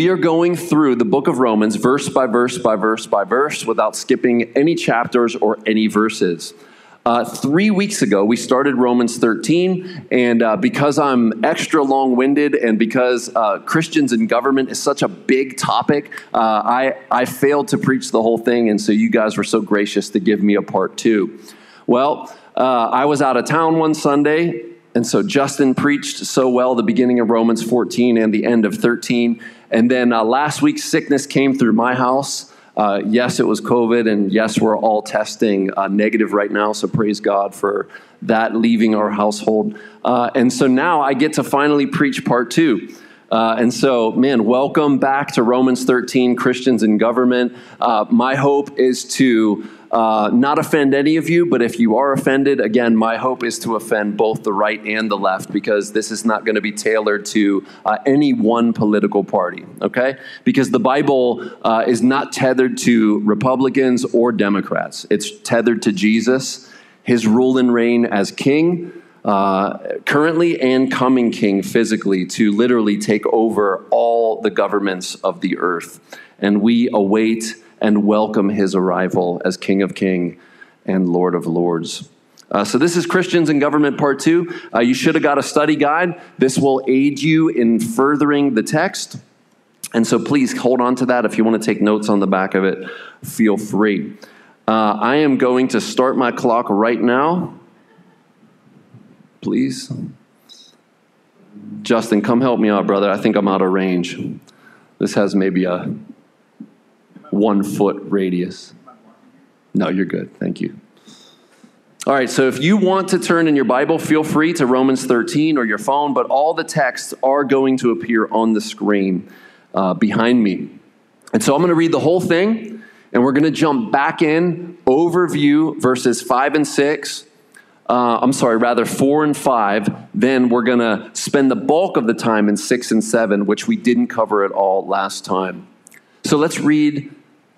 we are going through the book of Romans verse by verse by verse by verse without skipping any chapters or any verses. Uh, three weeks ago, we started Romans 13, and uh, because I'm extra long winded and because uh, Christians in government is such a big topic, uh, I, I failed to preach the whole thing, and so you guys were so gracious to give me a part two. Well, uh, I was out of town one Sunday, and so Justin preached so well the beginning of Romans 14 and the end of 13. And then uh, last week, sickness came through my house. Uh, yes, it was COVID, and yes, we're all testing uh, negative right now, so praise God for that leaving our household. Uh, and so now I get to finally preach part two. Uh, and so, man, welcome back to Romans 13 Christians in Government. Uh, my hope is to uh, not offend any of you, but if you are offended, again, my hope is to offend both the right and the left because this is not going to be tailored to uh, any one political party, okay? Because the Bible uh, is not tethered to Republicans or Democrats, it's tethered to Jesus, his rule and reign as king. Uh, currently and coming king physically to literally take over all the governments of the earth. And we await and welcome his arrival as King of King and Lord of Lords. Uh, so, this is Christians in Government Part 2. Uh, you should have got a study guide. This will aid you in furthering the text. And so, please hold on to that. If you want to take notes on the back of it, feel free. Uh, I am going to start my clock right now. Please. Justin, come help me out, brother. I think I'm out of range. This has maybe a one foot radius. No, you're good. Thank you. All right, so if you want to turn in your Bible, feel free to Romans 13 or your phone, but all the texts are going to appear on the screen uh, behind me. And so I'm going to read the whole thing, and we're going to jump back in, overview verses 5 and 6. Uh, I'm sorry, rather 4 and 5. Then we're going to spend the bulk of the time in 6 and 7, which we didn't cover at all last time. So let's read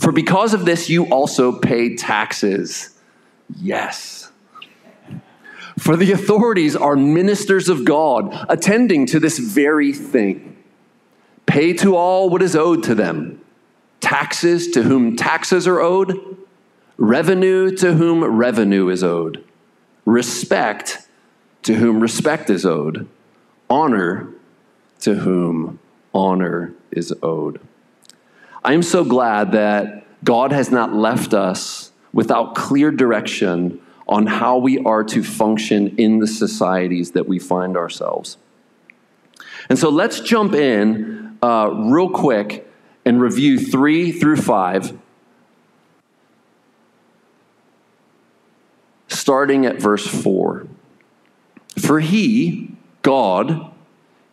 For because of this, you also pay taxes. Yes. For the authorities are ministers of God, attending to this very thing. Pay to all what is owed to them taxes to whom taxes are owed, revenue to whom revenue is owed, respect to whom respect is owed, honor to whom honor is owed. I am so glad that God has not left us without clear direction on how we are to function in the societies that we find ourselves. And so let's jump in uh, real quick and review three through five, starting at verse four. For he, God,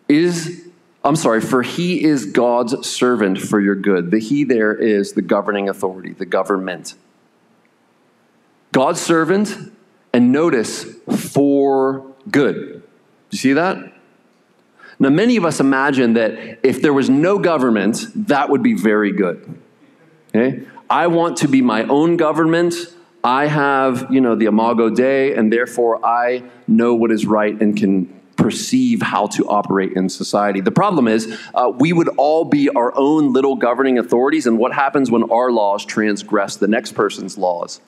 is I'm sorry, for he is God's servant for your good. The he there is the governing authority, the government. God's servant, and notice, for good. You see that? Now, many of us imagine that if there was no government, that would be very good. Okay? I want to be my own government. I have, you know, the imago Dei, and therefore I know what is right and can perceive how to operate in society. The problem is, uh, we would all be our own little governing authorities, and what happens when our laws transgress the next person's laws?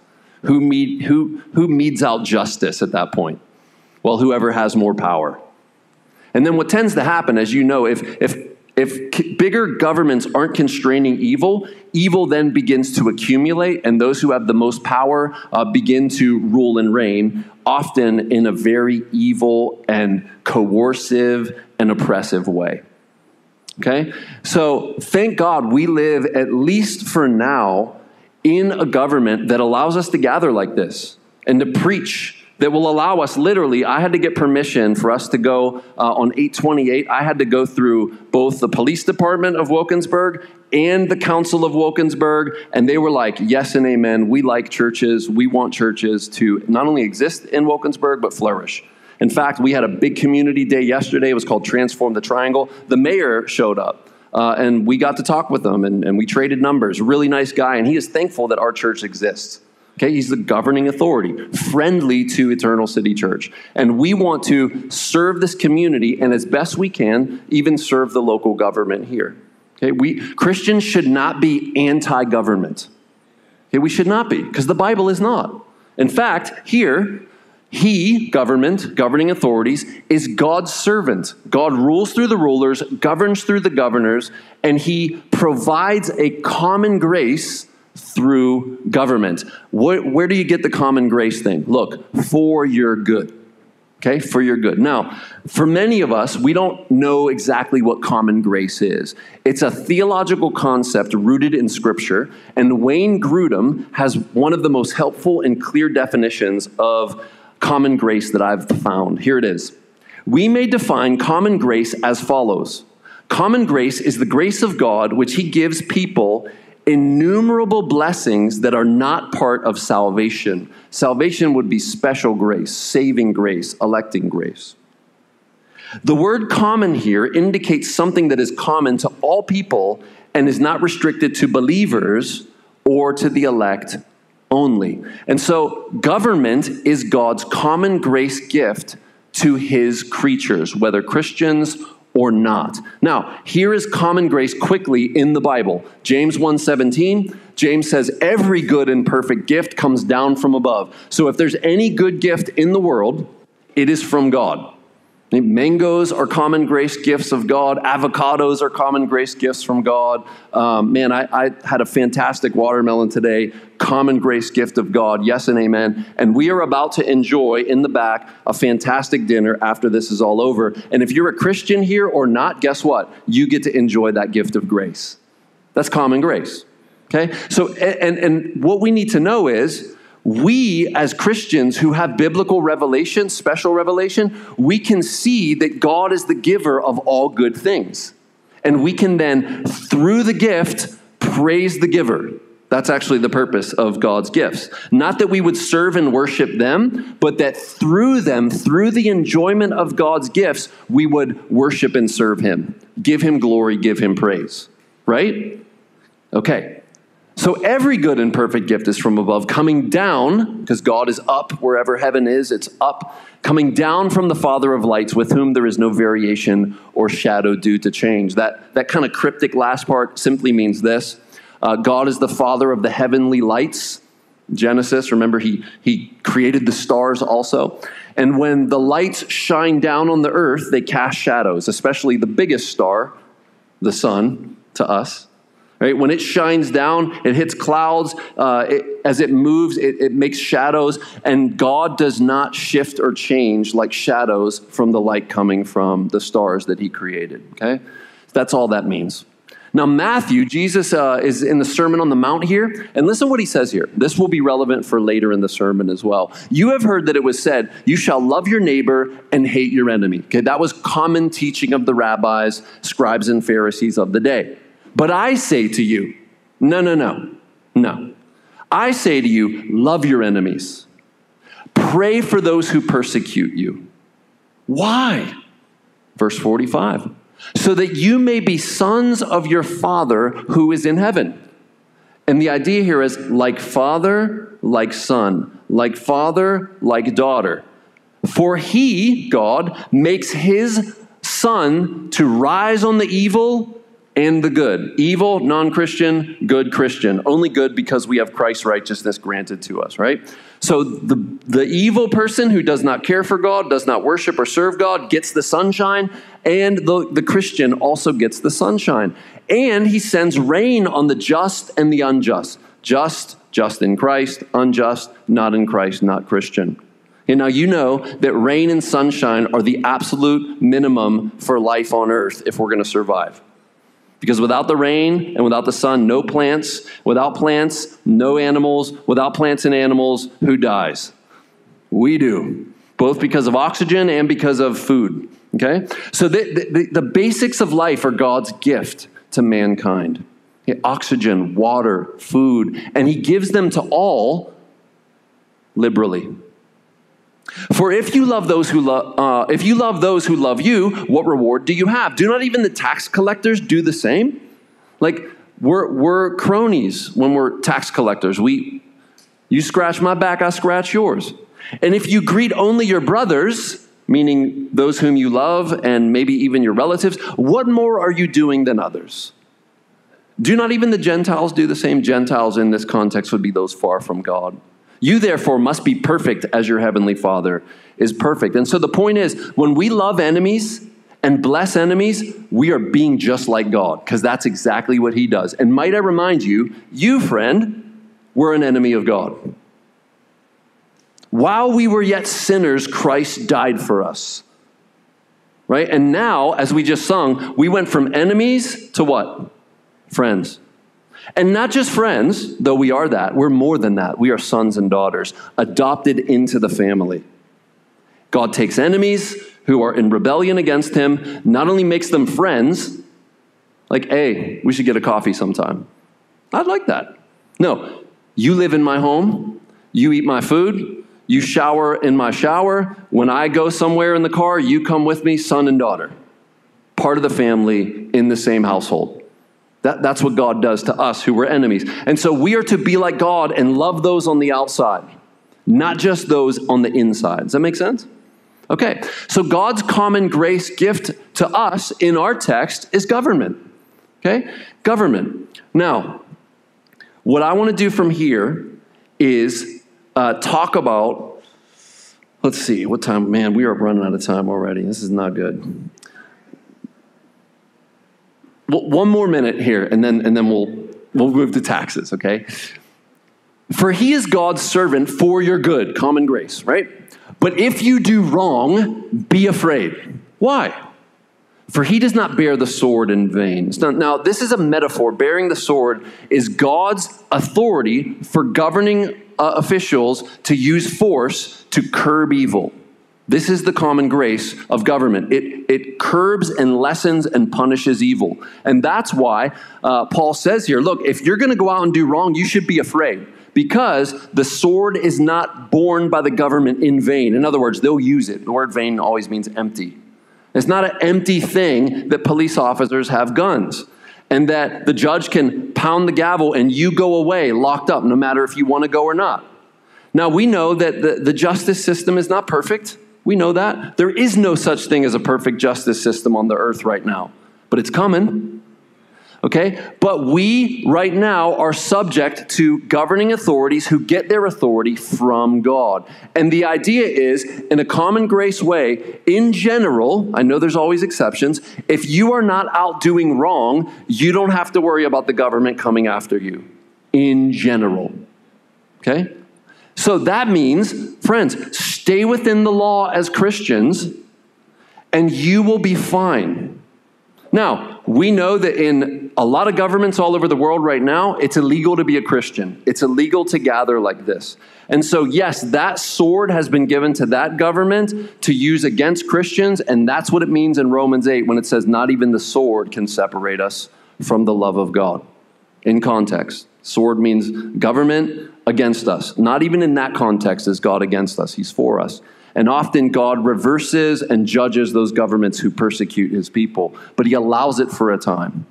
Who, meet, who, who metes out justice at that point? Well, whoever has more power. And then what tends to happen, as you know, if, if, If c- bigger governments aren't constraining evil, evil then begins to accumulate, and those who have the most power uh, begin to rule and reign, often in a very evil and coercive and oppressive way. Okay? So thank God we live, at least for now, in a government that allows us to gather like this and to preach that will allow us literally i had to get permission for us to go uh, on 828 i had to go through both the police department of wilkinsburg and the council of wilkinsburg and they were like yes and amen. We like churches. We want churches to not only exist in wilkinsburg but flourish. In fact we had a big community day yesterday. It was called transform the triangle. The mayor showed up uh, and we got to talk with him and, and we traded numbers. Really nice guy and he is thankful that our church exists Okay, he's the governing authority, friendly to Eternal City Church. And we want to serve this community and as best we can, even serve the local government here. Okay, we Christians should not be anti-government. Okay, we should not be, because the Bible is not. In fact, here, he, government, governing authorities, is God's servant. God rules through the rulers, governs through the governors, and he provides a common grace through government. Where, where do you get the common grace thing? Look, for your good. Okay, for your good. Now, for many of us, we don't know exactly what common grace is. It's a theological concept rooted in Scripture, and Wayne Grudem has one of the most helpful and clear definitions of common grace that I've found. Here it is. We may define common grace as follows Common grace is the grace of God which He gives people innumerable blessings that are not part of salvation. Salvation would be special grace, saving grace, electing grace. The word common here indicates something that is common to all people and is not restricted to believers or to the elect only. And so, government is God's common grace gift to his creatures, whether Christians or not. Now, here is common grace quickly in the Bible. James 1:17, James says every good and perfect gift comes down from above. So if there's any good gift in the world, it is from God. Mangoes are common grace gifts of God. Avocados are common grace gifts from God. Um, man, I, I, had a fantastic watermelon today. Common grace gift of God. Yes and amen. And we are about to enjoy in the back a fantastic dinner after this is all over. And if you're a Christian here or not, guess what? You get to enjoy that gift of grace. That's common grace. Okay? So, and, and what we need to know is, we as Christians who have biblical revelation, special revelation, we can see that God is the giver of all good things. And we can then, through the gift, praise the giver. That's actually the purpose of God's gifts. Not that we would serve and worship them, but that through them, through the enjoyment of God's gifts, we would worship and serve Him. Give Him glory, give Him praise. Right? Okay. So every good and perfect gift is from above, coming down, because God is up wherever heaven is, it's up, coming down from the Father of lights, with whom there is no variation or shadow due to change. That, that kind of cryptic last part simply means this uh, God is the Father of the heavenly lights. Genesis, remember, he, he created the stars also. And when the lights shine down on the earth, they cast shadows, especially the biggest star, the sun, to us. Right? When it shines down, it hits clouds. Uh, it, as it moves, it, it makes shadows. And God does not shift or change like shadows from the light coming from the stars that He created. Okay? That's all that means. Now, Matthew, Jesus uh, is in the Sermon on the Mount here, and listen what he says here. This will be relevant for later in the sermon as well. You have heard that it was said, You shall love your neighbor and hate your enemy. Okay, that was common teaching of the rabbis, scribes, and Pharisees of the day. But I say to you, no, no, no, no. I say to you, love your enemies. Pray for those who persecute you. Why? Verse 45 so that you may be sons of your Father who is in heaven. And the idea here is like father, like sun, like father, like daughter. For he, God, makes his son to rise on the evil and the good. Evil, non Christian, good Christian. Only good because we have Christ's righteousness granted to us, right? So the, the evil person who does not care for God, does not worship or serve God, gets the sunshine, and the, the Christian also gets the sunshine. And he sends rain on the just and the unjust. Just, just in Christ, unjust, not in Christ, not Christian. And now you know that rain and sunshine are the absolute minimum for life on earth if we're going to survive. Because without the rain and without the sun, no plants. Without plants, no animals. Without plants and animals, who dies? We do, both because of oxygen and because of food. Okay? So the, the, the basics of life are God's gift to mankind okay? oxygen, water, food, and He gives them to all liberally. For if you love those who love, uh, if you love those who love you, what reward do you have? Do not even the tax collectors do the same? Like we're we're cronies when we're tax collectors. We, you scratch my back, I scratch yours. And if you greet only your brothers, meaning those whom you love and maybe even your relatives, what more are you doing than others? Do not even the Gentiles do the same? Gentiles in this context would be those far from God. You, therefore, must be perfect as your heavenly Father is perfect. And so the point is when we love enemies and bless enemies, we are being just like God, because that's exactly what He does. And might I remind you, you, friend, were an enemy of God. While we were yet sinners, Christ died for us. Right? And now, as we just sung, we went from enemies to what? Friends. And not just friends, though we are that, we're more than that. We are sons and daughters, adopted into the family. God takes enemies who are in rebellion against him, not only makes them friends, like, hey, we should get a coffee sometime. I'd like that. No, you live in my home, you eat my food, you shower in my shower. When I go somewhere in the car, you come with me, son and daughter. Part of the family in the same household. That, that's what God does to us who were enemies. And so we are to be like God and love those on the outside, not just those on the inside. Does that make sense? Okay, so God's common grace gift to us in our text is government. Okay, government. Now, what I want to do from here is uh, talk about, let's see, what time? Man, we are running out of time already. This is not good one more minute here, and then, and then we'll, we'll move to taxes, okay? For he is God's servant for your good, common grace, right? But if you do wrong, be afraid. Why? For he does not bear the sword in vain. Now, this is a metaphor. Bearing the sword is God's authority for governing uh, officials to use force to curb evil. This is the common grace of government. It, it curbs and lessens and punishes evil. And that's why uh, Paul says here look, if you're going to go out and do wrong, you should be afraid because the sword is not borne by the government in vain. In other words, they'll use it. The word vain always means empty. It's not an empty thing that police officers have guns and that the judge can pound the gavel and you go away locked up no matter if you want to go or not. Now, we know that the, the justice system is not perfect. We know that. There is no such thing as a perfect justice system on the earth right now, but it's coming. Okay? But we right now are subject to governing authorities who get their authority from God. And the idea is, in a common grace way, in general, I know there's always exceptions, if you are not out doing wrong, you don't have to worry about the government coming after you. In general. Okay? So that means, friends, stay within the law as Christians and you will be fine. Now, we know that in a lot of governments all over the world right now, it's illegal to be a Christian. It's illegal to gather like this. And so, yes, that sword has been given to that government to use against Christians, and that's what it means in Romans 8 when it says, Not even the sword can separate us from the love of God. In context, sword means government, against us. Not even in that context is God against us, He's for us. And often God reverses and judges those governments who persecute His people, but He allows it for a time.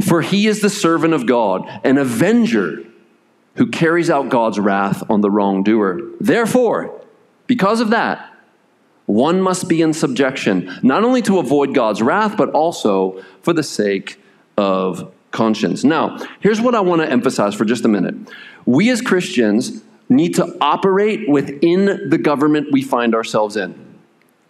For He is the servant of God, an avenger who carries out God's wrath on the wrongdoer. Therefore, because of that, one must be in subjection, not only to avoid God's wrath, but also for the sake of conscience. Now, here's what I want to emphasize for just a minute. We as Christians need to operate within the government we find ourselves in,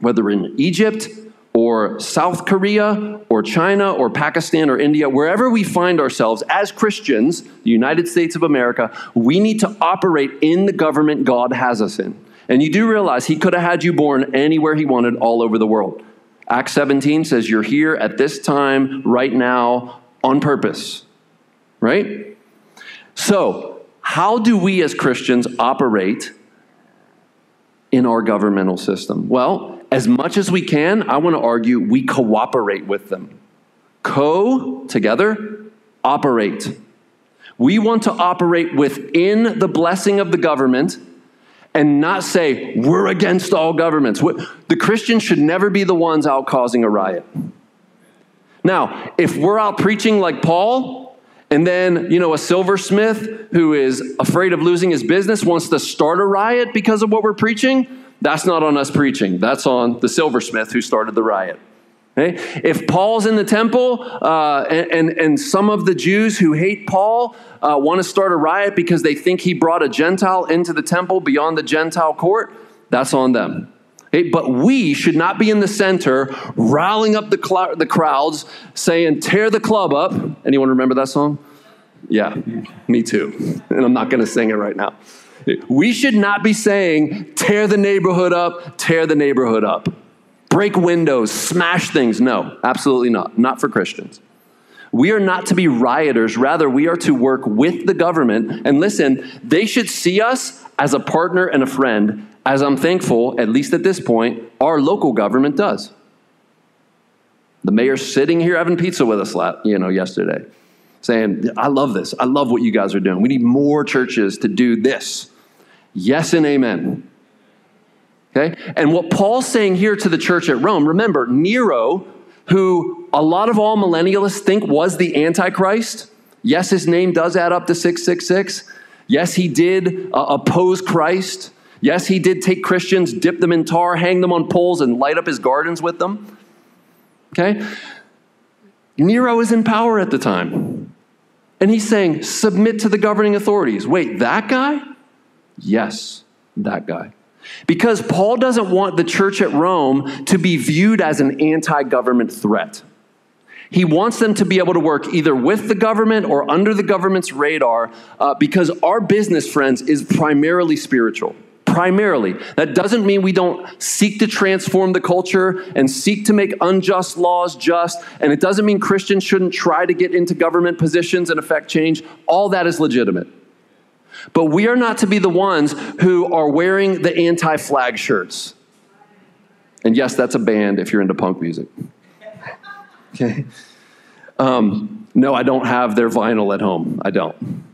whether in Egypt or South Korea or China or Pakistan or India, wherever we find ourselves as Christians, the United States of America, we need to operate in the government God has us in. And you do realize He could have had you born anywhere He wanted all over the world. Acts 17 says you're here at this time, right now, on purpose. Right? So, how do we as Christians operate in our governmental system? Well, as much as we can, I want to argue we cooperate with them. Co, together, operate. We want to operate within the blessing of the government and not say, we're against all governments. The Christians should never be the ones out causing a riot. Now, if we're out preaching like Paul, and then, you know, a silversmith who is afraid of losing his business wants to start a riot because of what we're preaching, that's not on us preaching. That's on the silversmith who started the riot. Okay? If Paul's in the temple uh, and, and, and, some of the Jews who hate Paul uh, want to start a riot because they think he brought a Gentile into the temple beyond the Gentile court, that's on them. Okay? But we should not be in the center rallying up the, cl- the crowds saying, tear the club up. Anyone remember that song? Yeah, me too. And I'm not going to sing it right now. We should not be saying, tear the neighborhood up, tear the neighborhood up, break windows, smash things. No, absolutely not. Not for Christians. We are not to be rioters. Rather, we are to work with the government. And listen, they should see us as a partner and a friend, as I'm thankful, at least at this point, our local government does. The mayor's sitting here having pizza with us, you know, yesterday, saying, "I love this. I love what you guys are doing. We need more churches to do this." Yes and amen. Okay? And what Paul's saying here to the church at Rome, remember, Nero, who a lot of amillennialists think was the Antichrist, yes, his name does add up to 666. Yes, he did uh, oppose Christ. Yes, he did take Christians, dip them in tar, hang them on poles, and light up his gardens with them. Okay? Nero is in power at the time. And he's saying, submit to the governing authorities. Wait, that guy? Yes, that guy. Because Paul doesn't want the church at Rome to be viewed as an anti government threat. He wants them to be able to work either with the government or under the government's radar uh, because our business, friends, is primarily spiritual. Primarily. That doesn't mean we don't seek to transform the culture and seek to make unjust laws just. And it doesn't mean Christians shouldn't try to get into government positions and affect change. All that is legitimate. But we are not to be the ones who are wearing the anti flag shirts. And yes, that's a band if you're into punk music. Okay? Um, no, I don't have their vinyl at home. I don't.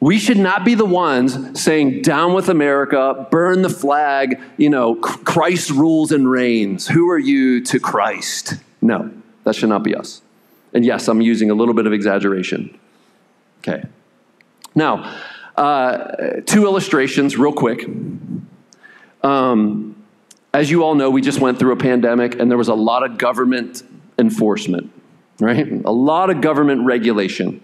We should not be the ones saying, down with America, burn the flag, you know, Christ rules and reigns. Who are you to Christ? No, that should not be us. And yes, I'm using a little bit of exaggeration. Okay. Now, uh, two illustrations, real quick. Um, as you all know, we just went through a pandemic and there was a lot of government enforcement, right? A lot of government regulation.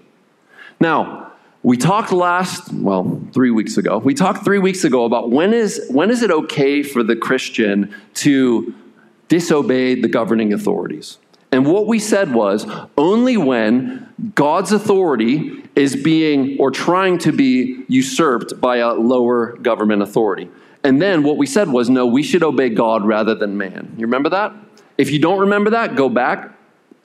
Now, we talked last, well, three weeks ago. We talked three weeks ago about when is, when is it okay for the Christian to disobey the governing authorities? And what we said was only when God's authority is being or trying to be usurped by a lower government authority. And then what we said was no, we should obey God rather than man. You remember that? If you don't remember that, go back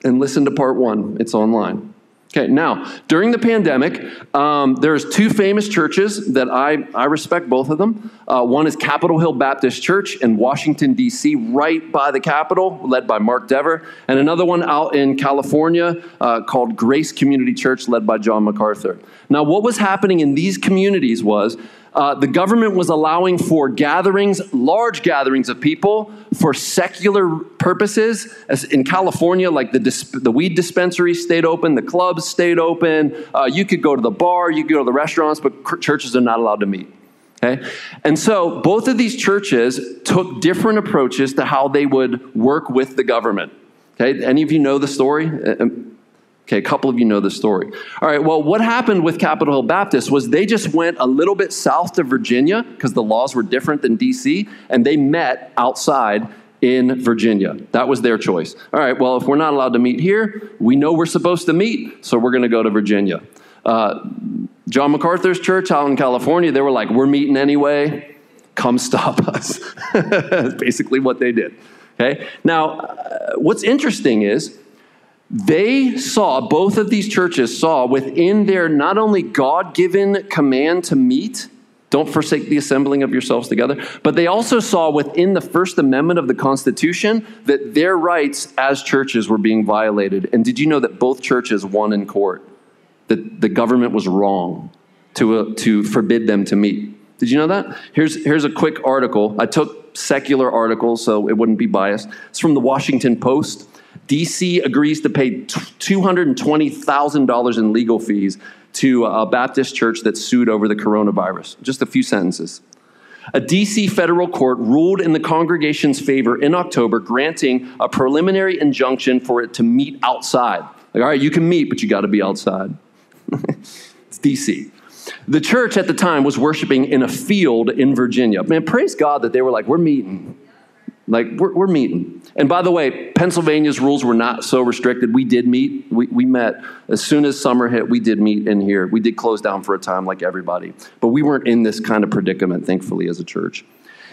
and listen to part one. It's online. Okay, now, during the pandemic, um, there's two famous churches that I, I respect both of them. Uh, one is Capitol Hill Baptist Church in Washington, D.C., right by the Capitol, led by Mark Dever, and another one out in California uh, called Grace Community Church, led by John MacArthur. Now, what was happening in these communities was uh, the government was allowing for gatherings, large gatherings of people for secular purposes. As in California, like the, disp- the weed dispensary stayed open, the clubs stayed open. Uh, you could go to the bar, you could go to the restaurants, but cr- churches are not allowed to meet. Okay? And so both of these churches took different approaches to how they would work with the government. Okay? Any of you know the story? Okay, a couple of you know the story. All right, well, what happened with Capitol Hill Baptist was they just went a little bit south to Virginia because the laws were different than DC, and they met outside in Virginia. That was their choice. All right, well, if we're not allowed to meet here, we know we're supposed to meet, so we're going to go to Virginia. Uh, John MacArthur's church out in California, they were like, we're meeting anyway, come stop us. That's basically what they did. Okay? Now, uh, what's interesting is they saw, both of these churches saw within their not only God given command to meet, don't forsake the assembling of yourselves together. But they also saw within the First Amendment of the Constitution that their rights as churches were being violated. And did you know that both churches won in court? That the government was wrong to, uh, to forbid them to meet. Did you know that? Here's, here's a quick article. I took secular articles so it wouldn't be biased. It's from the Washington Post. DC agrees to pay $220,000 in legal fees to a Baptist church that sued over the coronavirus. Just a few sentences. A DC federal court ruled in the congregation's favor in October, granting a preliminary injunction for it to meet outside. Like, all right, you can meet, but you got to be outside. it's DC. The church at the time was worshiping in a field in Virginia. Man, praise God that they were like, we're meeting. Like, we're, we're meeting. And by the way, Pennsylvania's rules were not so restricted. We did meet. We, we met as soon as summer hit. We did meet in here. We did close down for a time like everybody. But we weren't in this kind of predicament, thankfully, as a church.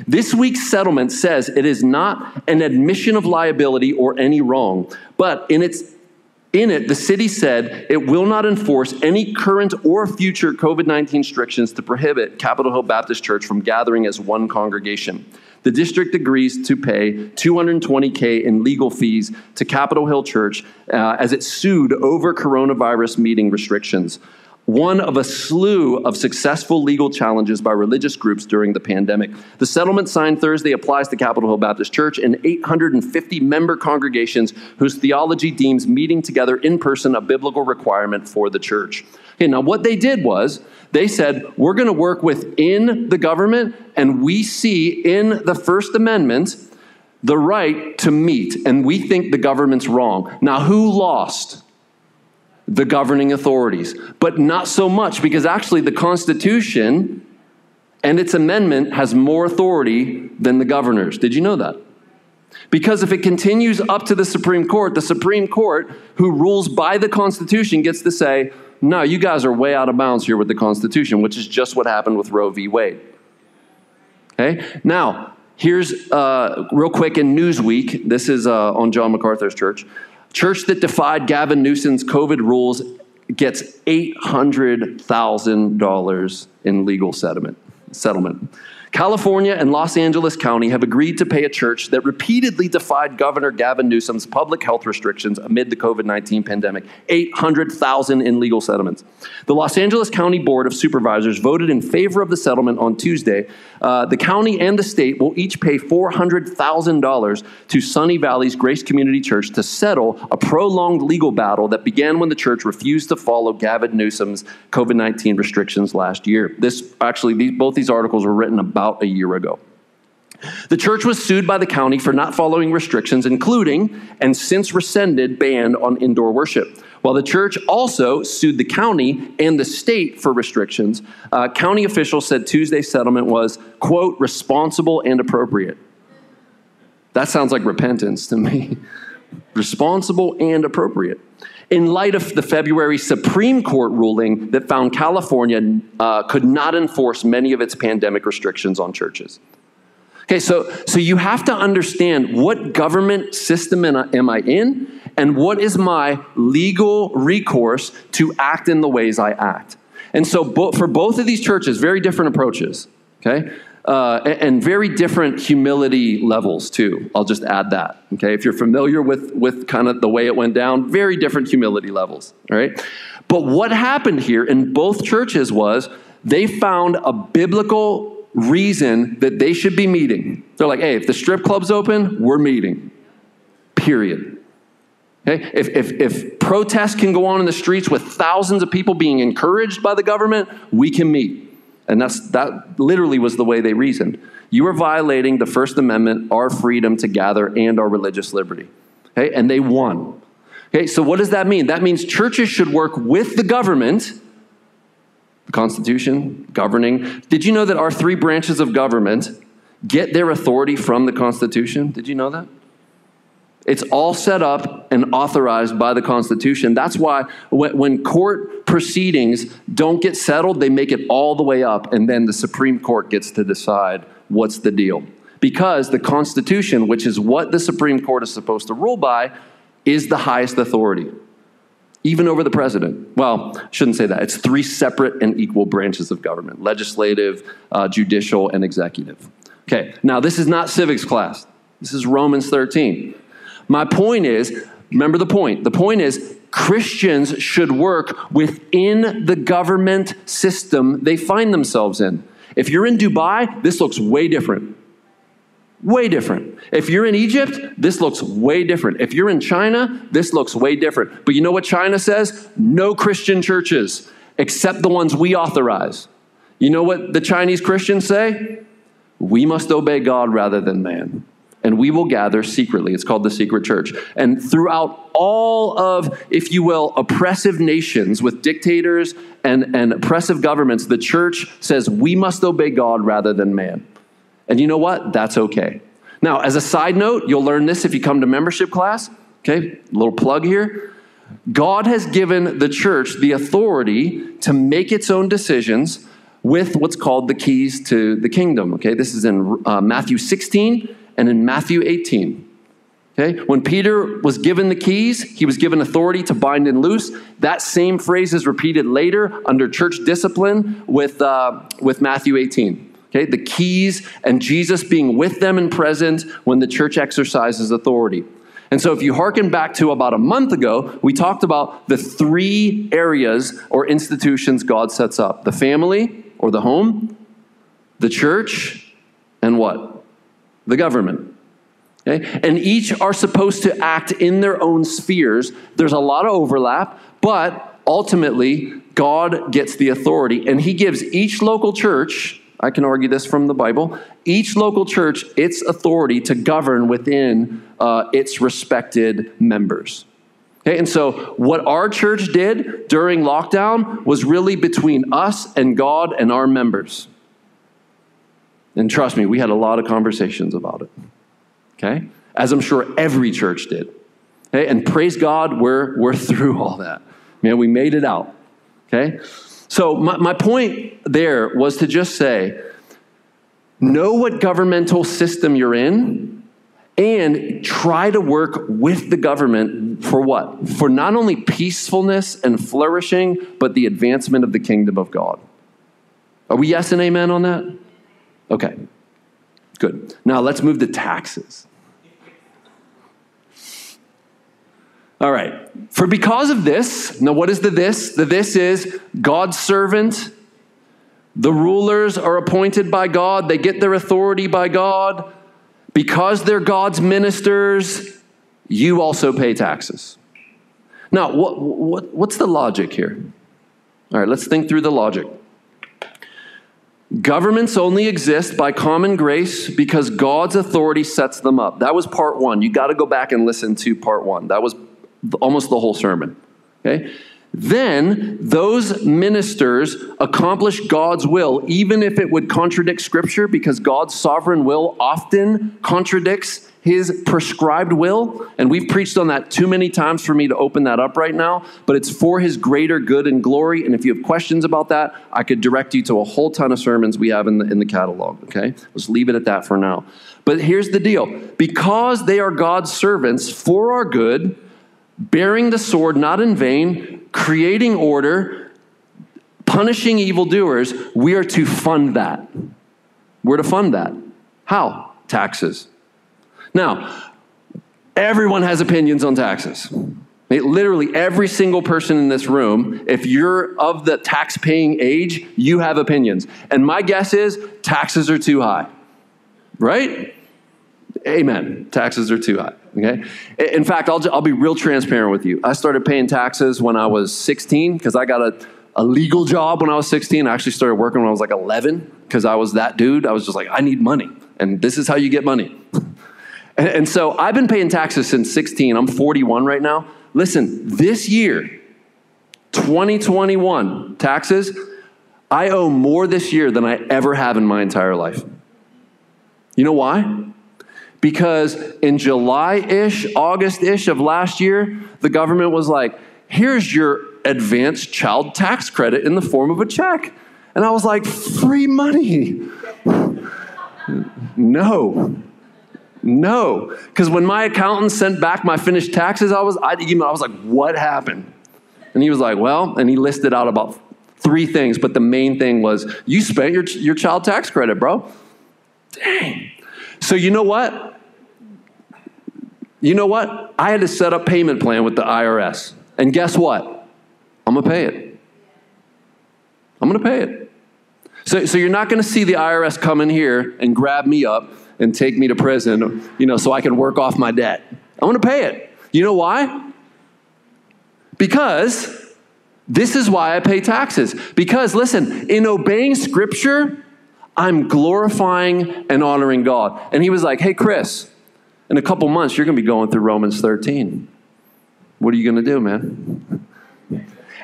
This week's settlement says it is not an admission of liability or any wrong, but in its in it, the city said it will not enforce any current or future COVID 19 restrictions to prohibit Capitol Hill Baptist Church from gathering as one congregation the district agrees to pay 220K in legal fees to Capitol Hill Church uh, as it sued over coronavirus meeting restrictions one of a slew of successful legal challenges by religious groups during the pandemic. The settlement signed Thursday applies to Capitol Hill Baptist Church and 850 member congregations whose theology deems meeting together in person a biblical requirement for the church. Okay, now what they did was they said, we're going to work within the government, and we see in the First Amendment the right to meet, and we think the government's wrong. Now, who lost? the governing authorities, but not so much because actually the Constitution and its amendment has more authority than the governors. Did you know that? Because if it continues up to the Supreme Court, the Supreme Court, who rules by the Constitution, gets to say, no, you guys are way out of bounds here with the Constitution, which is just what happened with Roe v. Wade. Okay? Now, here's uh, real quick in Newsweek. This is uh, on John MacArthur's church. Church that defied Gavin Newsom's COVID rules gets $800,000 in legal settlement. settlement. California and Los Angeles County have agreed to pay a church that repeatedly defied Governor Gavin Newsom's public health restrictions amid the COVID 19 pandemic 800,000 in legal settlements. The Los Angeles County Board of Supervisors voted in favor of the settlement on Tuesday. Uh, the county and the state will each pay $400,000 to Sunny Valley's Grace Community Church to settle a prolonged legal battle that began when the church refused to follow Gavin Newsom's COVID 19 restrictions last year. This actually, these, both these articles were written about about a year ago. The church was sued by the county for not following restrictions, including and since rescinded ban on indoor worship. While the church also sued the county and the state for restrictions, uh, county officials said Tuesday's settlement was, quote, responsible and appropriate. That sounds like repentance to me. responsible and appropriate in light of the February Supreme Court ruling that found California uh, could not enforce many of its pandemic restrictions on churches. Okay, so, so you have to understand what government system am I in and what is my legal recourse to act in the ways I act. And so, bo- for both of these churches, very different approaches. Okay, uh, and very different humility levels too. I'll just add that. Okay, if you're familiar with with kind of the way it went down, very different humility levels. All right, but what happened here in both churches was they found a biblical reason that they should be meeting. They're like, hey, if the strip club's open, we're meeting. Period. Okay? If, if, if protests can go on in the streets with thousands of people being encouraged by the government, we can meet. And that's, that literally was the way they reasoned. You are violating the First Amendment, our freedom to gather, and our religious liberty. Okay? And they won. Okay, so what does that mean? That means churches should work with the government, the Constitution, governing. Did you know that our three branches of government get their authority from the Constitution. Did you know that? It's all set up and authorized by the Constitution. That's why when court proceedings don't get settled, they make it all the way up, and then the Supreme Court gets to decide what's the deal. Because the Constitution, which is what the Supreme Court is supposed to rule by, is the highest authority, even over the president. Well, I shouldn't say that. It's three separate and equal branches of government legislative, uh, judicial, and executive. Okay, now this is not civics class, this is Romans 13. My point is remember the point. The point is Christians should work within the government system they find themselves in. If you're in Dubai, this looks way different. Way different. If you're in Egypt, this looks way different. If you're in China, this looks way different. But you know what China says? No Christian churches except the ones we authorize. You know what the Chinese Christians say? We must obey God rather than man and we will gather secretly. It's called the secret church. And throughout all of, if you will, oppressive nations with dictators and, and oppressive governments, the church says we must obey God rather than man. And you know what? That's okay. Now, as a side note, you'll learn this if you come to membership class. Okay, little plug here. God has given the church the authority to make its own decisions with what's called the keys to the kingdom. Okay, this is in uh, Matthew 16 and in Matthew 18. Okay? When Peter was given the keys, he was given authority to bind and loose. That same phrase is repeated later under church discipline with, uh, with Matthew 18. Okay? The keys and Jesus being with them and present when the church exercises authority. And so, if you hearken back to about a month ago, we talked about the three areas or institutions God sets up the family or the home, the church, and what? The government. Okay? And each are supposed to act in their own spheres. There's a lot of overlap, but ultimately, God gets the authority, and He gives each local church, I can argue this from the Bible, each local church its authority to govern within uh, its respected members. Okay, and so, what our church did during lockdown was really between us and God and our members. And trust me, we had a lot of conversations about it. Okay? As I'm sure every church did. Okay? And praise God, we're, we're through all that. Man, we made it out. Okay? So, my, my point there was to just say know what governmental system you're in and try to work with the government for what? For not only peacefulness and flourishing, but the advancement of the kingdom of God. Are we yes and amen on that? Okay, good. Now let's move to taxes. All right. For because of this, now what is the this? The this is God's servant. The rulers are appointed by God, they get their authority by God. Because they're God's ministers, you also pay taxes. Now, what, what, what's the logic here? All right, let's think through the logic. Governments only exist by common grace because God's authority sets them up. That was part one. You got to go back and listen to part one. That was almost the whole sermon. Okay? Then those ministers accomplish God's will, even if it would contradict Scripture, because God's sovereign will often contradicts his prescribed will. And we've preached on that too many times for me to open that up right now, but it's for his greater good and glory. And if you have questions about that, I could direct you to a whole ton of sermons we have in the, in the catalog, okay? Let's leave it at that for now. But here's the deal because they are God's servants for our good, bearing the sword not in vain, creating order, punishing evildoers, we are to fund that. We're to fund that. How? Taxes. Now, everyone has opinions on taxes. literally, every single person in this room, if you're of the tax paying age, you have opinions. And my guess is taxes are too high, right? Amen. Taxes are too high. Okay. In fact, I'll, I'll be real transparent with you. I started paying taxes when I was 16 because I got a, a legal job when I was 16. I actually started working when I was like 11 because I was that dude. I was just like, I need money. And this is how you get money. And, and so I've been paying taxes since 16. I'm 41 right now. Listen, this year, 2021, taxes, I owe more this year than I ever have in my entire life. You know why? Because in July ish, August ish of last year, the government was like, here's your advanced child tax credit in the form of a check. And I was like, free money. no. No. Because when my accountant sent back my finished taxes, I was, I, I was like, what happened? And he was like, well, and he listed out about three things, but the main thing was, you spent your, your child tax credit, bro. Dang. So you know what? You know what? I had to set up payment plan with the IRS. And guess what? I'm going to pay it. I'm going to pay it. So, so you're not going to see the IRS come in here and grab me up and take me to prison, you know, so I can work off my debt. I'm going to pay it. You know why? Because this is why I pay taxes. Because listen, in obeying scripture, I'm glorifying and honoring God. And he was like, hey, Chris, in a couple months, you're going to be going through Romans 13. What are you going to do, man?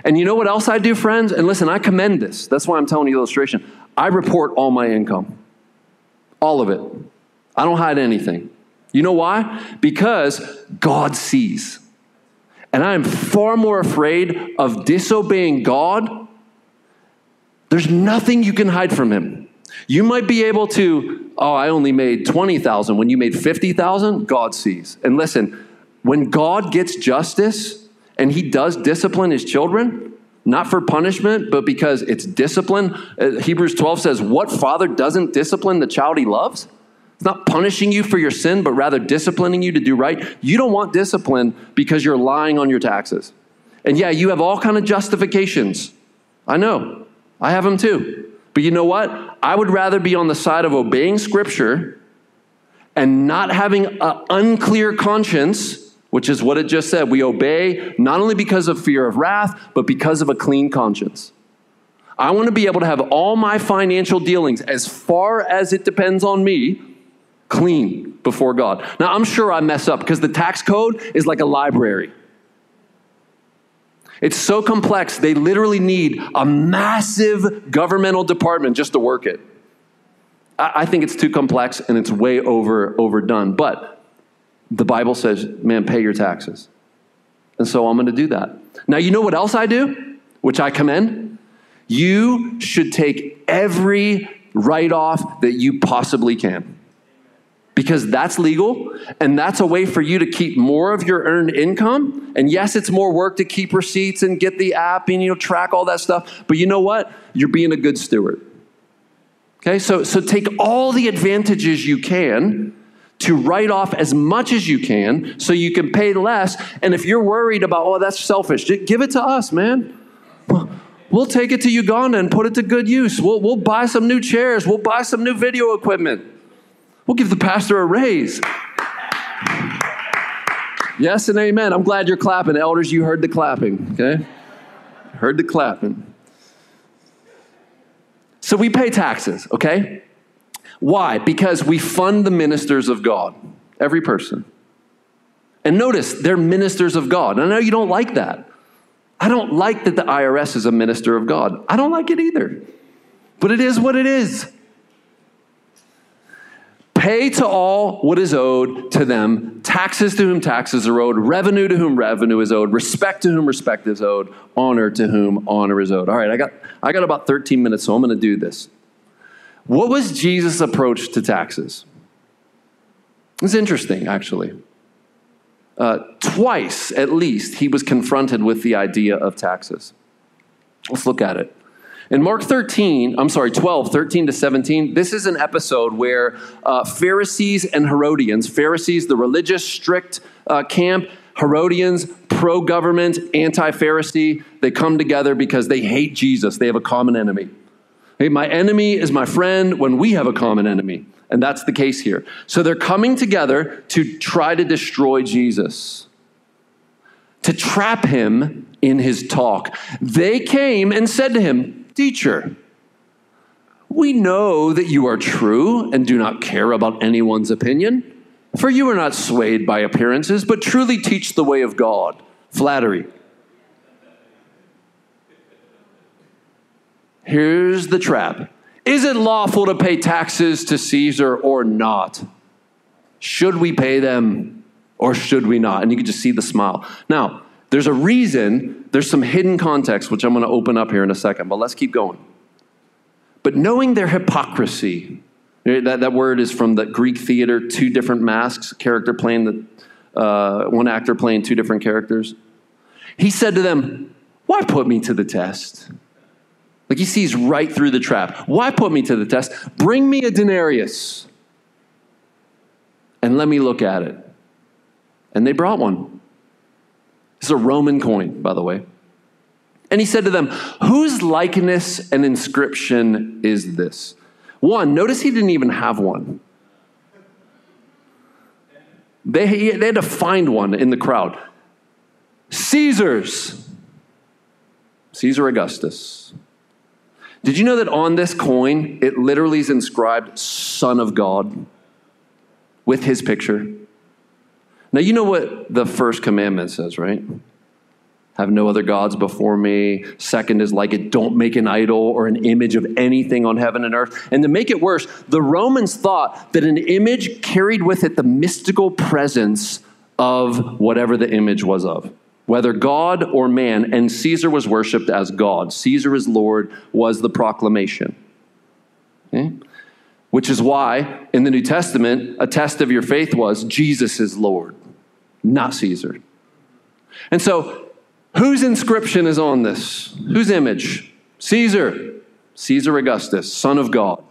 And you know what else I do, friends? And listen, I commend this. That's why I'm telling you the illustration. I report all my income, all of it. I don't hide anything. You know why? Because God sees. And I am far more afraid of disobeying God. There's nothing you can hide from Him. You might be able to, oh, I only made 20,000. When you made 50,000, God sees. And listen, when God gets justice and he does discipline his children, not for punishment, but because it's discipline, uh, Hebrews 12 says, What father doesn't discipline the child he loves? It's not punishing you for your sin, but rather disciplining you to do right. You don't want discipline because you're lying on your taxes. And yeah, you have all kind of justifications. I know. I have them too. But you know what? I would rather be on the side of obeying scripture and not having an unclear conscience, which is what it just said. We obey not only because of fear of wrath, but because of a clean conscience. I want to be able to have all my financial dealings, as far as it depends on me, clean before God. Now, I'm sure I mess up because the tax code is like a library. It's so complex, they literally need a massive governmental department just to work it. I, think it's too complex and it's way over overdone. But the Bible says, man, pay your taxes. And so I'm going to do that. Now, you know what else I do, which I commend? You should take every write off that you possibly can because that's legal and that's a way for you to keep more of your earned income. And yes it's more work to keep receipts and get the app and you know track all that stuff. But you know what? You're being a good steward. Okay? So so take all the advantages you can to write off as much as you can so you can pay less. And if you're worried about oh that's selfish give it to us man. We'll take it to Uganda and put it to good use. We'll, we'll buy some new chairs. We'll buy some new video equipment. We'll give the pastor a raise. Yes and amen. I'm glad you're clapping. Elders, you heard the clapping, okay? Heard the clapping. So we pay taxes, okay? Why? Because we fund the ministers of God, every person. And notice, they're ministers of God. And I know you don't like that. I don't like that the IRS is a minister of God. I don't like it either. But it is what it is. Pay to all what is owed to them, taxes to whom taxes are owed, revenue to whom revenue is owed, respect to whom respect is owed, honor to whom honor is owed. All right, I got, I got about 13 minutes, so I'm going to do this. What was Jesus' approach to taxes? It's interesting, actually. Uh, twice, at least, he was confronted with the idea of taxes. Let's look at it. In Mark 13, I'm sorry, 12, 13 to 17, this is an episode where uh, Pharisees and Herodians, Pharisees, the religious, strict uh, camp, Herodians, pro government, anti Pharisee, they come together because they hate Jesus. They have a common enemy. Hey, my enemy is my friend when we have a common enemy. And that's the case here. So they're coming together to try to destroy Jesus, to trap him in his talk. They came and said to him, Teacher, we know that you are true and do not care about anyone's opinion, for you are not swayed by appearances, but truly teach the way of God. Flattery. Here's the trap Is it lawful to pay taxes to Caesar or not? Should we pay them or should we not? And you can just see the smile. Now, there's a reason, there's some hidden context, which I'm going to open up here in a second, but let's keep going. But knowing their hypocrisy, that, that word is from the Greek theater, two different masks, character playing the, uh, one actor playing two different characters. He said to them, Why put me to the test? Like he sees right through the trap. Why put me to the test? Bring me a denarius and let me look at it. And they brought one. Is a Roman coin, by the way. And he said to them, Whose likeness and inscription is this? One, notice he didn't even have one. They, they had to find one in the crowd. Caesar's. Caesar Augustus. Did you know that on this coin, it literally is inscribed Son of God with his picture? Now, you know what the first commandment says, right? Have no other gods before me. Second is like it, don't make an idol or an image of anything on heaven and earth. And to make it worse, the Romans thought that an image carried with it the mystical presence of whatever the image was of, whether God or man. And Caesar was worshiped as God. Caesar is Lord was the proclamation. Okay? Which is why in the New Testament, a test of your faith was Jesus is Lord, not Caesar. And so Whose inscription is on this? Whose image? Caesar, Caesar Augustus, son of God.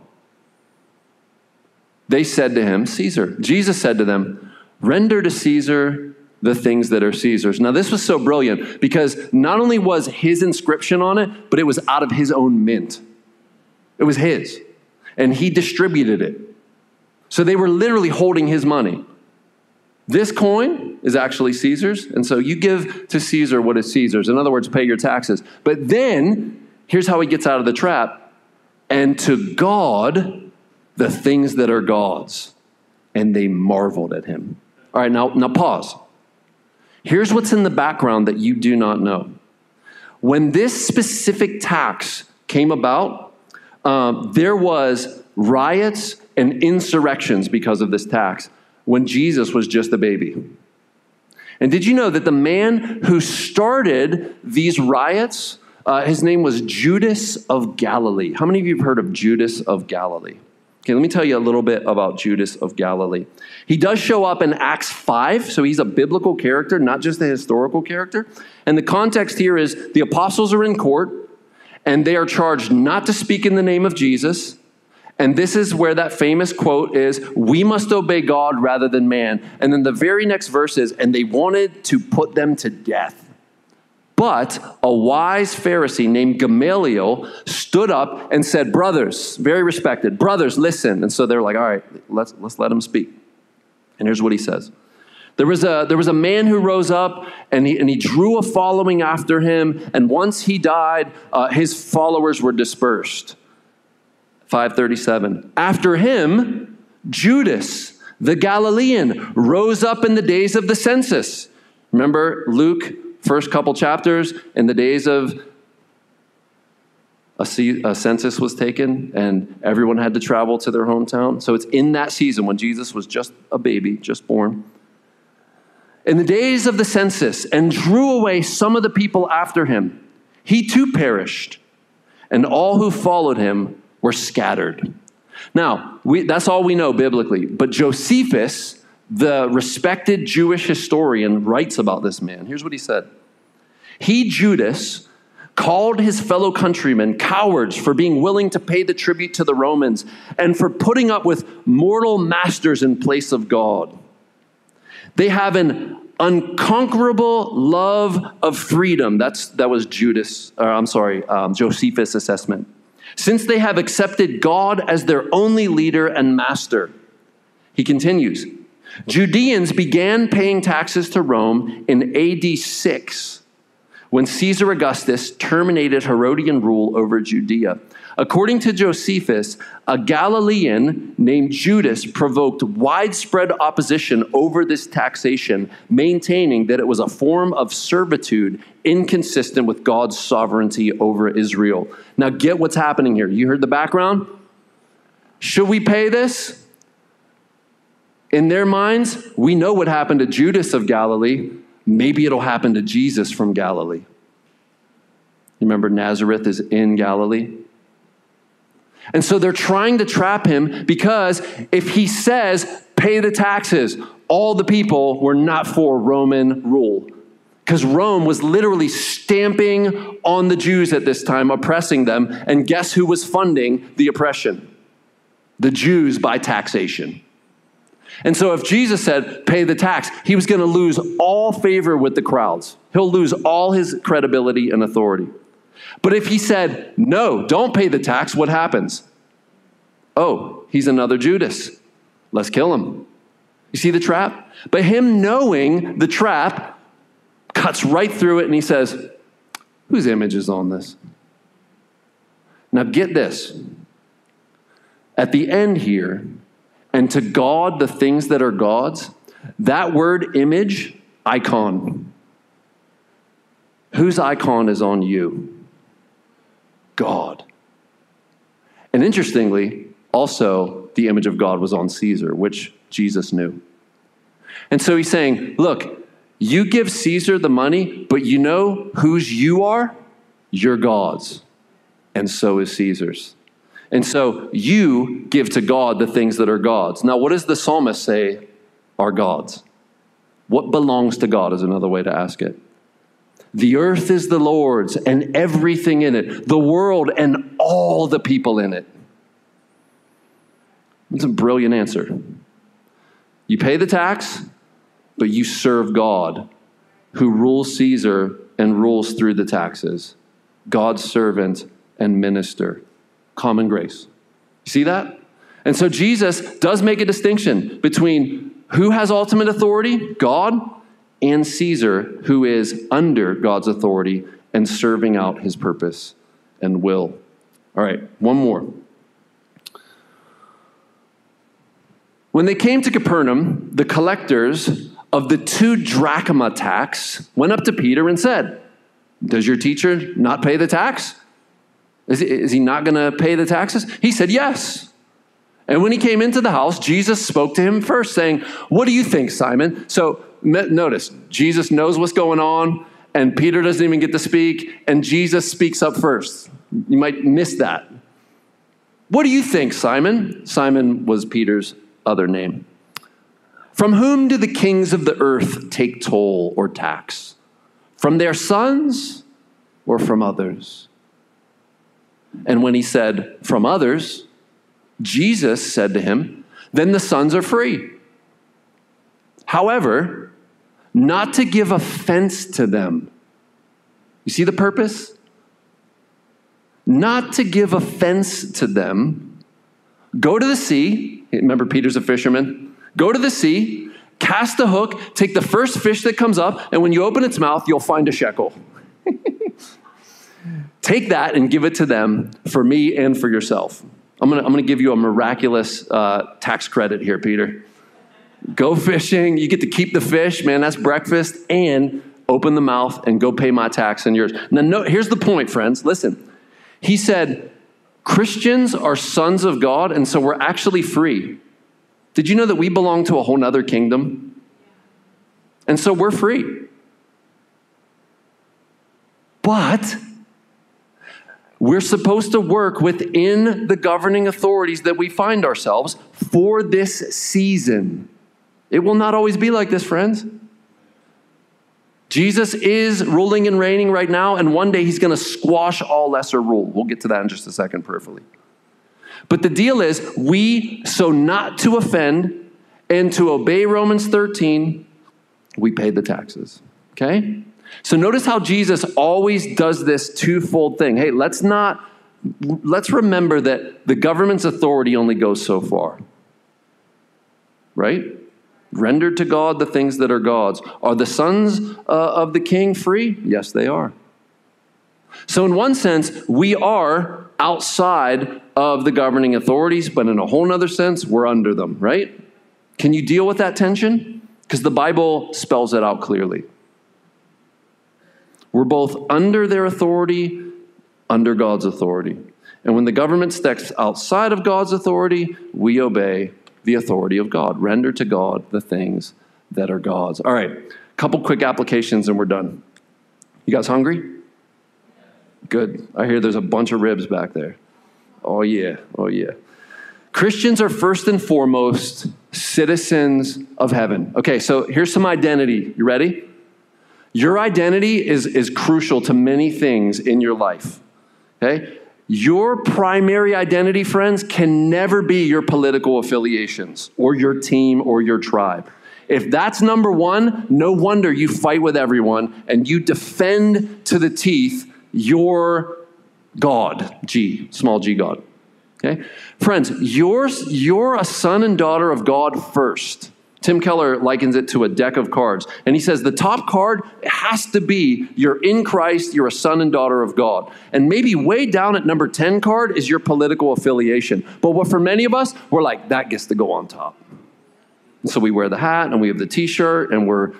They said to him, Caesar. Jesus said to them, Render to Caesar the things that are Caesar's. Now, this was so brilliant because not only was his inscription on it, but it was out of his own mint. It was his. And he distributed it. So they were literally holding his money. This coin is actually Caesar's, and so you give to Caesar what is Caesar's. In other words, pay your taxes. But then, here's how he gets out of the trap and to God, the things that are God's. And they marveled at him. All right, now, now pause. Here's what's in the background that you do not know. When this specific tax came about, um, there was riots and insurrections because of this tax when Jesus was just a baby. And did you know that the man who started these riots, uh, his name was Judas of Galilee? How many of you have heard of Judas of Galilee? Okay, let me tell you a little bit about Judas of Galilee. He does show up in Acts 5, so he's a biblical character, not just a historical character. And the context here is the apostles are in court, and they are charged not to speak in the name of Jesus and this is where that famous quote is We must obey God rather than man. And then the very next verse is, And they wanted to put them to death. But a wise Pharisee named Gamaliel stood up and said, Brothers, very respected, brothers, listen. And so they're like, All right, let's, let's let him speak. And here's what he says. There was, a, there was a man who rose up and he, and he drew a following after him. And once he died, uh, his followers were dispersed. 537. After him, Judas, the Galilean, rose up in the days of the census. Remember Luke, first couple chapters, in the days of a, census was taken and everyone had to travel to their hometown. So it's in that season when Jesus was just a baby, just born. In the days of the census, and drew away some of the people after him, he too perished, and all who followed him were scattered. Now, we, that's all we know biblically, but Josephus, the respected Jewish historian, writes about this man. Here's what he said He, Judas, called his fellow countrymen cowards for being willing to pay the tribute to the Romans and for putting up with mortal masters in place of God. They have an unconquerable love of freedom. That's, that was Judas, or I'm sorry, um, Josephus' assessment since they have accepted God as their only leader and master. He continues Judeans began paying taxes to Rome in AD 6 when Caesar Augustus terminated Herodian rule over Judea. According to Josephus, a Galilean named Judas provoked widespread opposition over this taxation, maintaining that it was a form of servitude inconsistent with God's sovereignty over Israel. Now, get what's happening here. You heard the background? Should we pay this? In their minds, we know what happened to Judas of Galilee. Maybe it'll happen to Jesus from Galilee. Remember, Nazareth is in Galilee. And so they're trying to trap him because if he says, pay the taxes, all the people were not for Roman rule. Because Rome was literally stamping on the Jews at this time, oppressing them. And guess who was funding the oppression? The Jews by taxation. And so if Jesus said, pay the tax, he was going to lose all favor with the crowds. He'll lose all his credibility and authority. But if he said, no, don't pay the tax, what happens? Oh, he's another Judas. Let's kill him. You see the trap? But him knowing the trap cuts right through it and he says, Whose image is on this? Now get this. At the end here, and to God the things that are God's, that word image, icon. Whose icon is on you? God. And interestingly, also the image of God was on Caesar, which Jesus knew. And so he's saying, look, you give Caesar the money, but you know whose you are? You're God's. And so is Caesar's. And so you give to God the things that are God's. Now, what does the psalmist say are God's? What belongs to God is another way to ask it. The earth is the Lord's and everything in it, the world and all the people in it. It's a brilliant answer. You pay the tax, but you serve God who rules Caesar and rules through the taxes. God's servant and minister common grace. You see that? And so Jesus does make a distinction between who has ultimate authority, God, and Caesar, who is under God's authority and serving out his purpose and will. All right, one more. When they came to Capernaum, the collectors of the two drachma tax went up to Peter and said, Does your teacher not pay the tax? Is, is he not going to pay the taxes? He said, Yes. And when he came into the house, Jesus spoke to him first, saying, What do you think, Simon? So notice, Jesus knows what's going on, and Peter doesn't even get to speak, and Jesus speaks up first. You might miss that. What do you think, Simon? Simon was Peter's other name. From whom do the kings of the earth take toll or tax? From their sons or from others? And when he said, From others, Jesus said to him, Then the sons are free. However, not to give offense to them. You see the purpose? Not to give offense to them. Go to the sea. Remember, Peter's a fisherman. Go to the sea, cast a hook, take the first fish that comes up, and when you open its mouth, you'll find a shekel. Take that and give it to them for me and for yourself. I'm I'm gonna give you a miraculous uh, tax credit here, Peter. Go fishing, you get to keep the fish, man, that's breakfast, and open the mouth and go pay my tax and yours. Now, no, here's the point, friends. Listen. He said, Christians are sons of God, and so we're actually free. Did you know that we belong to a whole nother kingdom? And so we're free. But we're supposed to work within the governing authorities that we find ourselves for this season. It will not always be like this, friends. Jesus is ruling and reigning right now, and one day he's going to squash all lesser rule. We'll get to that in just a second, prayerfully. But the deal is, we, so not to offend and to obey Romans 13, we pay the taxes. Okay? So notice how Jesus always does this twofold thing. Hey, let's not let's remember that the government's authority only goes so far. Right? Rendered to God the things that are God's. Are the sons uh, of the king free? Yes, they are. So, in one sense, we are outside of the governing authorities, but in a whole other sense, we're under them, right? Can you deal with that tension? Because the Bible spells it out clearly. We're both under their authority, under God's authority. And when the government steps outside of God's authority, we obey the authority of God. Render to God the things that are God's. All right, a couple quick applications and we're done. You guys hungry? Good. I hear there's a bunch of ribs back there. Oh, yeah. Oh, yeah. Christians are first and foremost citizens of heaven. Okay, so here's some identity. You ready? Your identity is, is crucial to many things in your life. Okay? Your primary identity, friends, can never be your political affiliations or your team or your tribe. If that's number one, no wonder you fight with everyone and you defend to the teeth your God, G, small g God. Okay? Friends, you're, you're a son and daughter of God first. Tim Keller likens it to a deck of cards. And he says the top card has to be you're in Christ, you're a son and daughter of God. And maybe way down at number 10 card is your political affiliation. But what for many of us, we're like, that gets to go on top. And so we wear the hat and we have the t shirt and we're,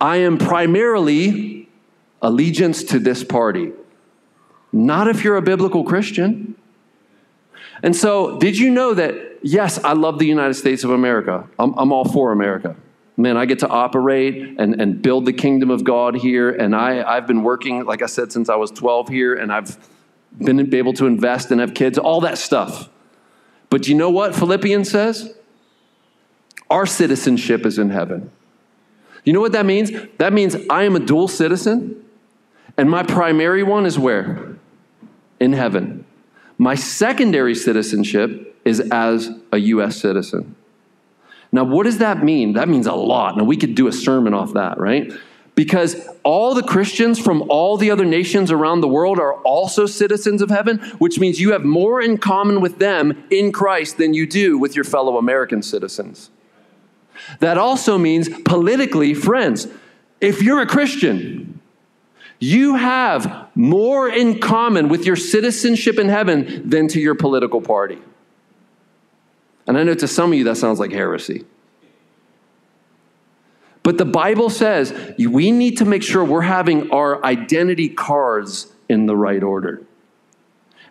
I am primarily allegiance to this party. Not if you're a biblical Christian. And so, did you know that, yes, I love the United States of America? I'm, I'm all for America. Man, I get to operate and, and build the kingdom of God here. And I, I've been working, like I said, since I was 12 here, and I've been able to invest and have kids, all that stuff. But you know what Philippians says? Our citizenship is in heaven. You know what that means? That means I am a dual citizen, and my primary one is where? In heaven. My secondary citizenship is as a U.S. citizen. Now, what does that mean? That means a lot. Now, we could do a sermon off that, right? Because all the Christians from all the other nations around the world are also citizens of heaven, which means you have more in common with them in Christ than you do with your fellow American citizens. That also means politically, friends, if you're a Christian, you have more in common with your citizenship in heaven than to your political party. And I know to some of you that sounds like heresy. But the Bible says we need to make sure we're having our identity cards in the right order.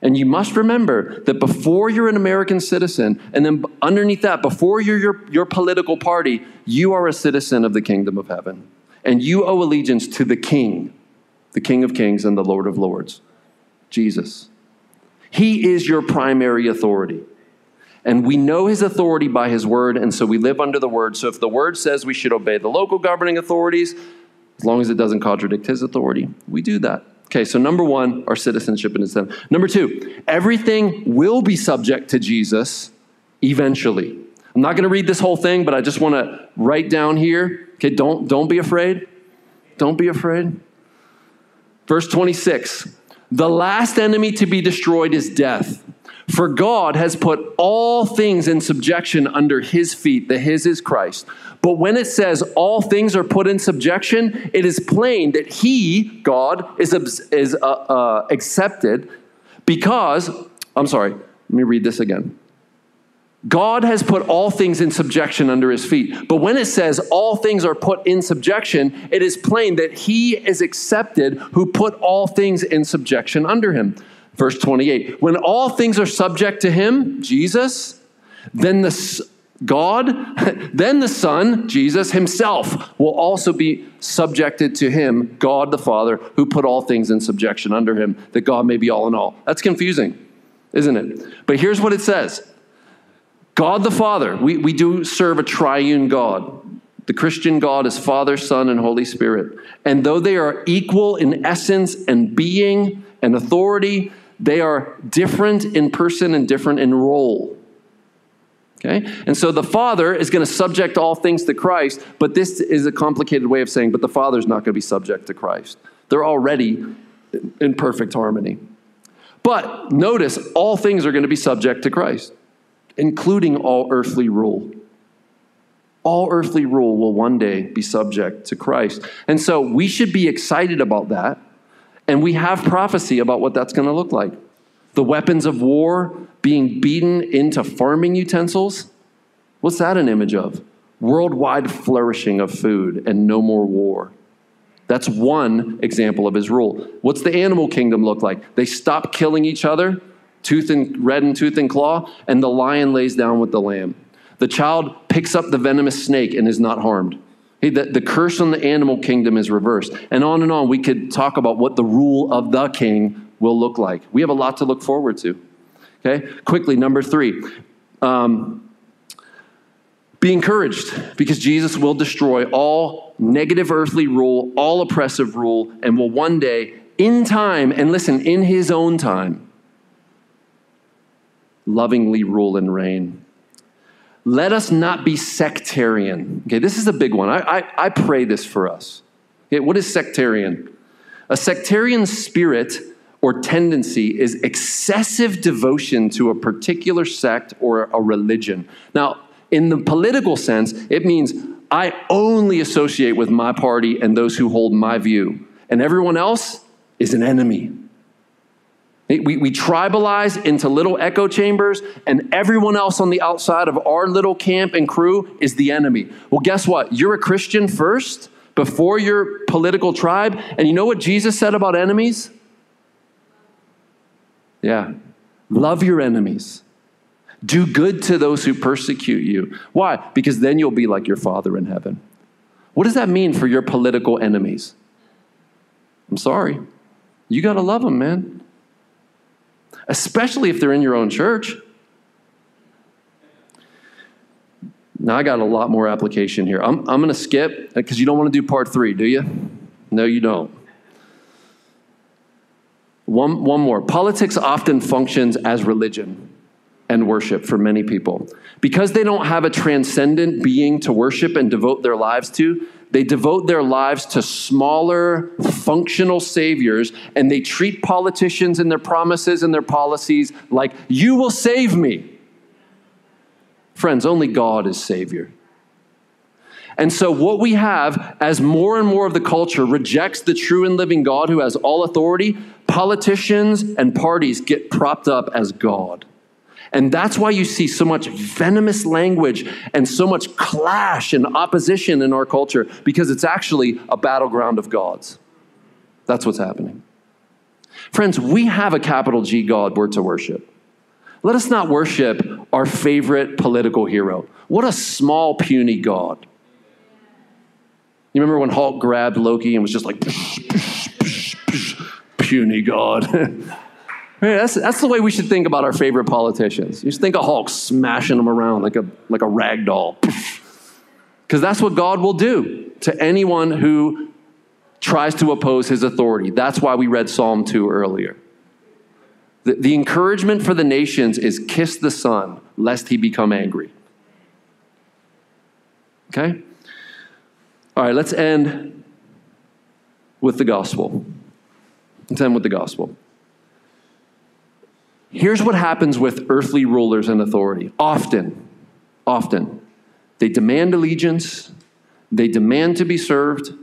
And you must remember that before you're an American citizen, and then underneath that, before you're your, your political party, you are a citizen of the kingdom of heaven. And you owe allegiance to the King, the King of kings and the Lord of lords, Jesus. He is your primary authority. And we know his authority by his word, and so we live under the word. So if the word says we should obey the local governing authorities, as long as it doesn't contradict his authority, we do that. Okay, so number one, our citizenship in his. Number two, everything will be subject to Jesus eventually. I'm not going to read this whole thing, but I just want to write down here. Okay, don't, don't be afraid. Don't be afraid. Verse 26 The last enemy to be destroyed is death. For God has put all things in subjection under his feet. The his is Christ. But when it says all things are put in subjection, it is plain that he, God, is, is uh, uh, accepted because, I'm sorry, let me read this again. God has put all things in subjection under his feet. But when it says all things are put in subjection, it is plain that he is accepted who put all things in subjection under him. Verse 28 When all things are subject to him, Jesus, then the God, then the Son, Jesus himself, will also be subjected to him, God the Father, who put all things in subjection under him, that God may be all in all. That's confusing, isn't it? But here's what it says God the Father, we, we do serve a triune God. The Christian God is Father, Son, and Holy Spirit. And though they are equal in essence and being and authority, they are different in person and different in role. Okay? And so the Father is going to subject all things to Christ, but this is a complicated way of saying, but the Father's not going to be subject to Christ. They're already in perfect harmony. But notice, all things are going to be subject to Christ, including all earthly rule. All earthly rule will one day be subject to Christ. And so we should be excited about that and we have prophecy about what that's going to look like. The weapons of war being beaten into farming utensils. What's that an image of? Worldwide flourishing of food and no more war. That's one example of his rule. What's the animal kingdom look like? They stop killing each other tooth and red and tooth and claw, and the lion lays down with the lamb. The child picks up the venomous snake and is not harmed. The, the curse on the animal kingdom is reversed. And on and on, we could talk about what the rule of the king will look like. We have a lot to look forward to. Okay, quickly, number three. Um, be encouraged because Jesus will destroy all negative earthly rule, all oppressive rule, and will one day, in time, and listen, in his own time, lovingly rule and reign. Let us not be sectarian. Okay, this is a big one. I, I, I pray this for us. Okay, what is sectarian? A sectarian spirit or tendency is excessive devotion to a particular sect or a religion. Now, in the political sense, it means I only associate with my party and those who hold my view, and everyone else is an enemy. We, we tribalize into little echo chambers, and everyone else on the outside of our little camp and crew is the enemy. Well, guess what? You're a Christian first before your political tribe. And you know what Jesus said about enemies? Yeah. Love your enemies. Do good to those who persecute you. Why? Because then you'll be like your Father in heaven. What does that mean for your political enemies? I'm sorry. You got to love them, man especially if they're in your own church. Now, I got a lot more application here. I'm, I'm going to skip because you don't want to do part three, do you? No, you don't. One, one more. Politics often functions as religion and worship for many people. Because they don't have a transcendent being to worship and devote their lives to, they devote their lives to smaller, functional saviors, and they treat politicians and their promises and their policies like, you will save me. Friends, only God is Savior. And so, what we have as more and more of the culture rejects the true and living God who has all authority, politicians and parties get propped up as God. And that's why you see so much venomous language and so much clash and opposition in our culture, because it's actually a battleground of gods. That's what's happening. Friends, we have a capital G God we're to worship. Let us not worship our favorite political hero. What a small, puny God. You remember when Hulk grabbed Loki and was just like, puny God? That's, that's the way we should think about our favorite politicians. You just think of Hulk smashing them around like a, like a rag doll. Because that's what God will do to anyone who tries to oppose his authority. That's why we read Psalm 2 earlier. The, the encouragement for the nations is kiss the Son, lest he become angry. Okay? All right, let's end with the gospel. Let's end with the gospel. Here's what happens with earthly rulers and authority. Often, often, they demand allegiance, they demand to be served,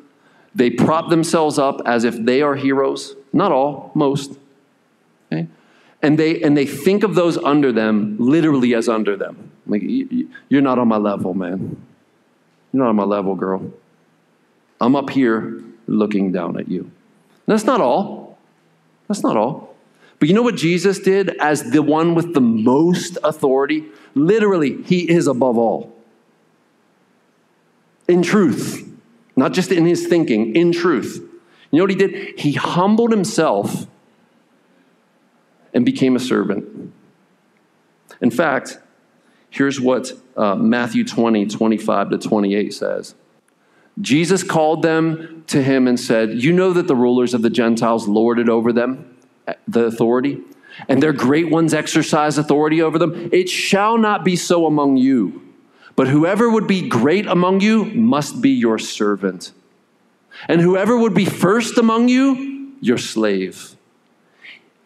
they prop themselves up as if they are heroes. Not all, most. Okay? And they, and they think of those under them literally as under them. Like, you're not on my level, man. You're not on my level, girl. I'm up here looking down at you. That's not all. That's not all. But you know what Jesus did as the one with the most authority? Literally, he is above all. In truth, not just in his thinking, in truth. You know what he did? He humbled himself and became a servant. In fact, here's what uh, Matthew 20, 25 to 28 says. Jesus called them to him and said, You know that the rulers of the Gentiles lord it over them the authority, and their great ones exercise authority over them. It shall not be so among you. But whoever would be great among you must be your servant. And whoever would be first among you, your slave.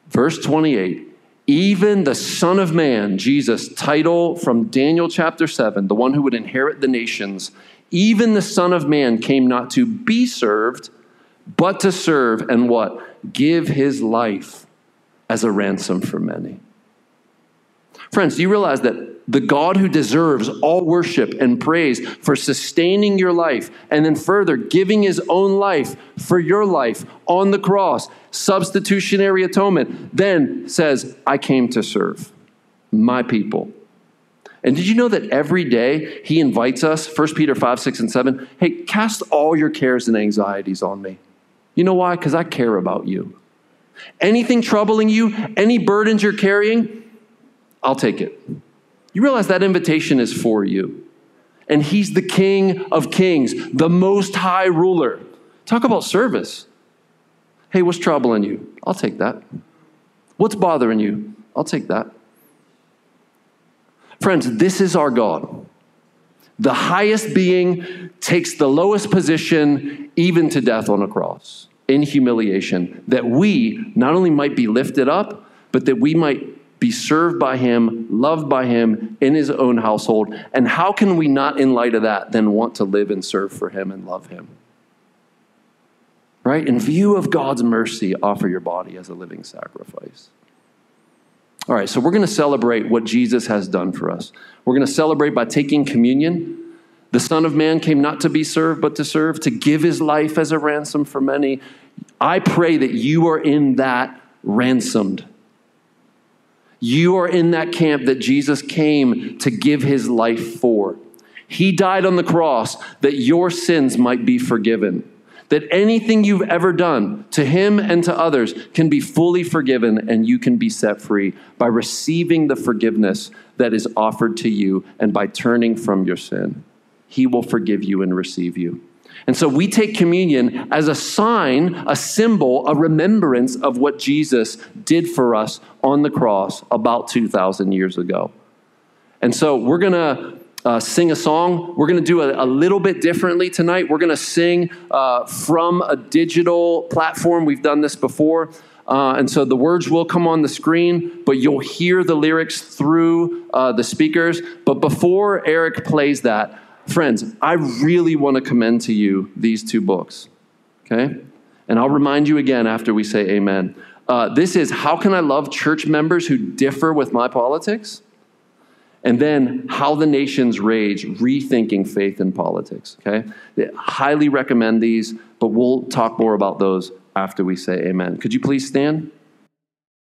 Verse 28 even the Son of Man, Jesus, title from Daniel chapter 7, the one who would inherit the nations, even the Son of Man came not to be served, but to serve and what? Give his life as a ransom for many. Friends, do you realize that the God who deserves all worship and praise for sustaining your life and then further giving his own life for your life on the cross, substitutionary atonement, then says, I came to serve my people. And did you know that every day he invites us, 1 Peter 5, 6, and 7, hey, cast all your cares and anxieties on me. You know why? Because I care about you. Anything troubling you, any burdens you're carrying, I'll take it. You realize that invitation is for you. And he's the king of kings, the most high ruler. Talk about service. Hey, what's troubling you? I'll take that. What's bothering you? I'll take that. Friends, this is our God. The highest being takes the lowest position, even to death on a cross, in humiliation, that we not only might be lifted up, but that we might be served by him, loved by him in his own household. And how can we not, in light of that, then want to live and serve for him and love him? Right? In view of God's mercy, offer your body as a living sacrifice. All right, so we're going to celebrate what Jesus has done for us. We're going to celebrate by taking communion. The Son of Man came not to be served, but to serve, to give his life as a ransom for many. I pray that you are in that ransomed. You are in that camp that Jesus came to give his life for. He died on the cross that your sins might be forgiven that anything you've ever done to him and to others can be fully forgiven and you can be set free by receiving the forgiveness that is offered to you and by turning from your sin. He will forgive you and receive you. And so we take communion as a sign, a symbol, a remembrance of what Jesus did for us on the cross about 2,000 years ago. And so we're going to uh, sing a song. We're going to do a, a, little bit differently tonight. We're going to sing uh, from a digital platform. We've done this before. Uh, and so the words will come on the screen, but you'll hear the lyrics through uh, the speakers. But before Eric plays that, friends, I really want to commend to you these two books. Okay? And I'll remind you again after we say amen. Uh, this is How Can I Love Church Members Who Differ with My Politics? And then How the Nations Rage, Rethinking Faith in Politics. Okay? I highly recommend these, but we'll talk more about those after we say amen. Could you please stand?